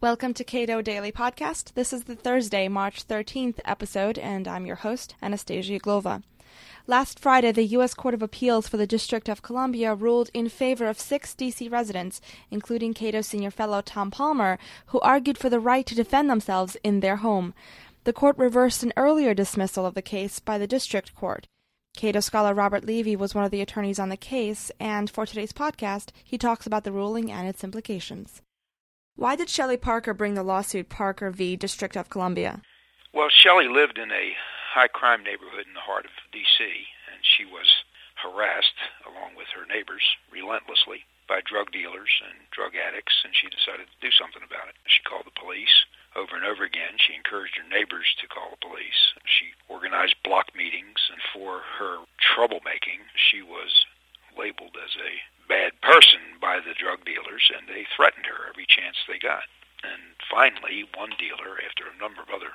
Welcome to Cato Daily Podcast. This is the Thursday, March 13th episode, and I'm your host, Anastasia Uglova. Last Friday, the U.S. Court of Appeals for the District of Columbia ruled in favor of six D.C. residents, including Cato Senior Fellow Tom Palmer, who argued for the right to defend themselves in their home. The court reversed an earlier dismissal of the case by the District Court. Cato scholar Robert Levy was one of the attorneys on the case, and for today's podcast, he talks about the ruling and its implications. Why did Shelly Parker bring the lawsuit Parker v. District of Columbia? Well, Shelly lived in a high crime neighborhood in the heart of D.C., and she was harassed, along with her neighbors, relentlessly by drug dealers and drug addicts, and she decided to do something about it. She called the police over and over again. She encouraged her neighbors to call the police. She organized block meetings, and for her troublemaking, she was labeled as a bad person by the drug dealers, and they threatened her every chance they got. And finally, one dealer, after a number of other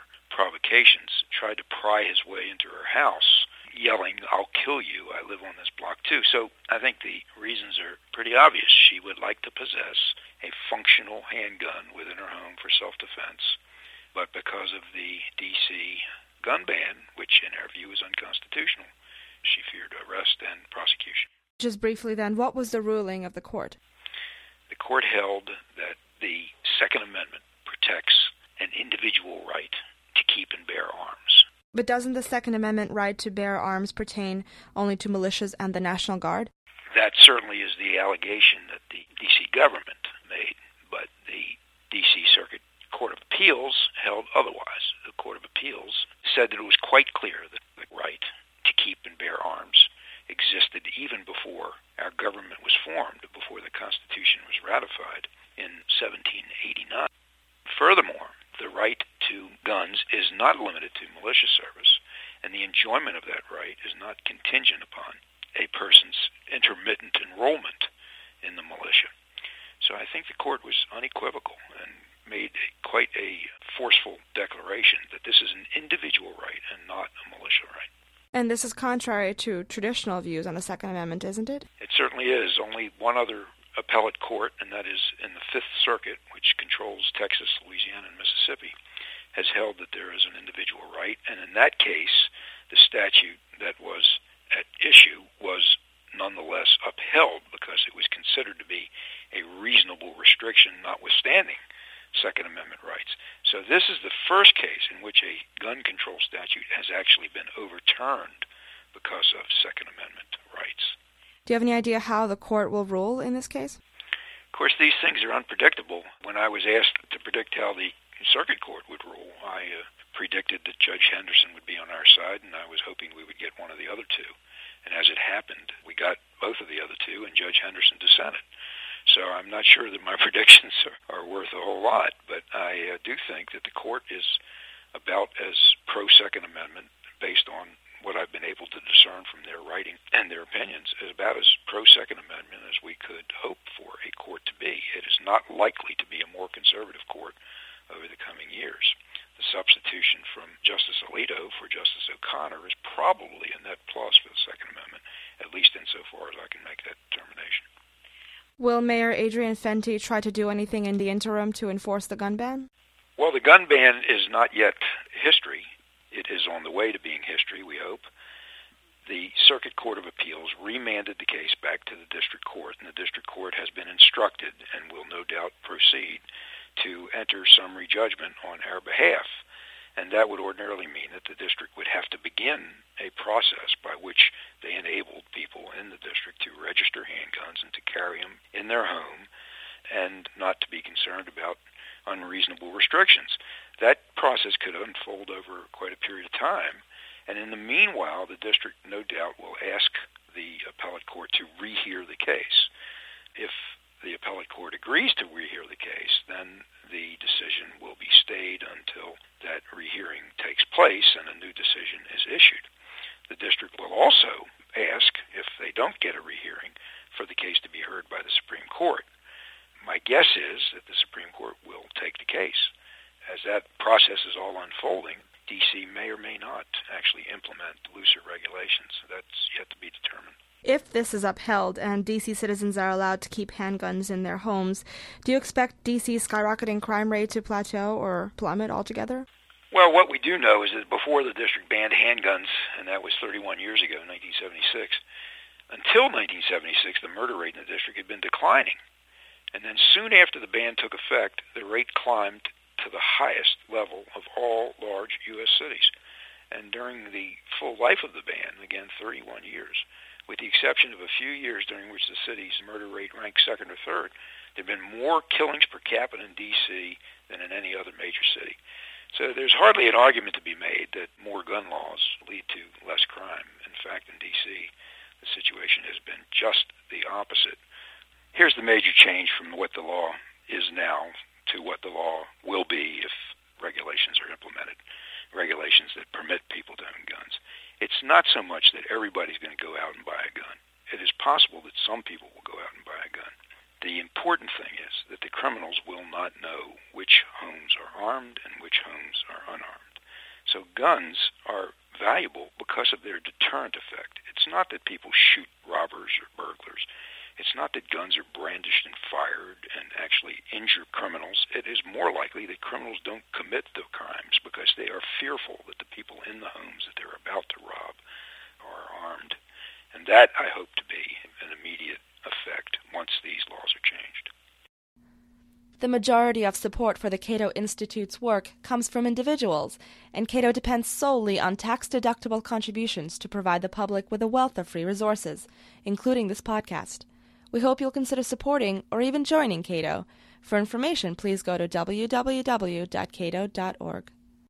provocations, tried to pry his way into her house, yelling, I'll kill you, I live on this block too. So I think the reasons are pretty obvious. She would like to possess a functional handgun within her home for self-defense, but because of the D.C. gun ban, which in her view is unconstitutional, she feared arrest and prosecution. Just briefly, then, what was the ruling of the court? The court held that the Second Amendment protects an individual right to keep and bear arms. But doesn't the Second Amendment right to bear arms pertain only to militias and the National Guard? That certainly is the allegation that the D.C. government made, but the D.C. Circuit Court of Appeals held otherwise. The Court of Appeals said that it was quite clear that the right to keep and bear arms existed even before our government was formed, before the Constitution was ratified in 1789. Furthermore, the right to guns is not limited to militia service, and the enjoyment of that right is not contingent upon a person's intermittent enrollment in the militia. So I think the court was unequivocal and made quite a forceful declaration that this is an individual right and not a militia right. And this is contrary to traditional views on the Second Amendment, isn't it? It certainly is. Only one other appellate court, and that is in the Fifth Circuit, which controls Texas, Louisiana, and Mississippi, has held that there is an individual right. And in that case, the statute that was at issue was nonetheless upheld because it was considered to be a reasonable restriction, notwithstanding Second Amendment rights. So this is the first case in which a gun control statute has actually been overturned because of Second Amendment rights. Do you have any idea how the court will rule in this case? Of course, these things are unpredictable. When I was asked to predict how the circuit court would rule, I uh, predicted that Judge Henderson would be on our side, and I was hoping we would get one of the other two. And as it happened, we got both of the other two, and Judge Henderson dissented. So I'm not sure that my predictions are, are worth a whole lot, but I uh, do think that the court is about as pro Second Amendment based on what I've been able to discern from their writing and their opinions is about as pro Second Amendment as we could hope for a court to be. It is not likely to be a more conservative court over the coming years. The substitution from Justice Alito for Justice O'Connor is probably a net plus for the Second Amendment, at least insofar as I can make that determination. Will Mayor Adrian Fenty try to do anything in the interim to enforce the gun ban? Well, the gun ban is not yet history. It is on the way to being history, we hope. The Circuit Court of Appeals remanded the case back to the District Court, and the District Court has been instructed and will no doubt proceed to enter summary judgment on our behalf and that would ordinarily mean that the district would have to begin a process by which they enabled people in the district to register handguns and to carry them in their home and not to be concerned about unreasonable restrictions. That process could unfold over quite a period of time. And in the meanwhile, the district no doubt will ask the appellate court to rehear the case. If the appellate court agrees to rehear the case, then the decision will be stayed until that rehearing takes place and a new decision is issued. The district will also ask, if they don't get a rehearing, for the case to be heard by the Supreme Court. My guess is that the Supreme Court will take the case. As that process is all unfolding, D.C. may or may not actually implement looser regulations. That's yet to be determined. If this is upheld and DC citizens are allowed to keep handguns in their homes, do you expect DC's skyrocketing crime rate to plateau or plummet altogether? Well, what we do know is that before the district banned handguns, and that was 31 years ago, 1976, until 1976, the murder rate in the district had been declining. And then soon after the ban took effect, the rate climbed to the highest level of all large U.S. cities. And during the full life of the ban, again 31 years, with the exception of a few years during which the city's murder rate ranked second or third, there have been more killings per capita in D.C. than in any other major city. So there's hardly an argument to be made that more gun laws lead to less crime. In fact, in D.C., the situation has been just the opposite. Here's the major change from what the law is now to what the law will be if regulations are implemented regulations that permit people to own guns. It's not so much that everybody's going to go out and buy a gun. It is possible that some people will go out and buy a gun. The important thing is that the criminals will not know which homes are armed and which homes are unarmed. So guns are valuable because of their deterrent effect. It's not that people shoot robbers or burglars. It's not that guns are brandished and fired and actually injure criminals. It is more likely that criminals don't commit the crimes because they are fearful that the people in the homes that they're about to rob. And that I hope to be an immediate effect once these laws are changed. The majority of support for the Cato Institute's work comes from individuals, and Cato depends solely on tax deductible contributions to provide the public with a wealth of free resources, including this podcast. We hope you'll consider supporting or even joining Cato. For information, please go to www.cato.org.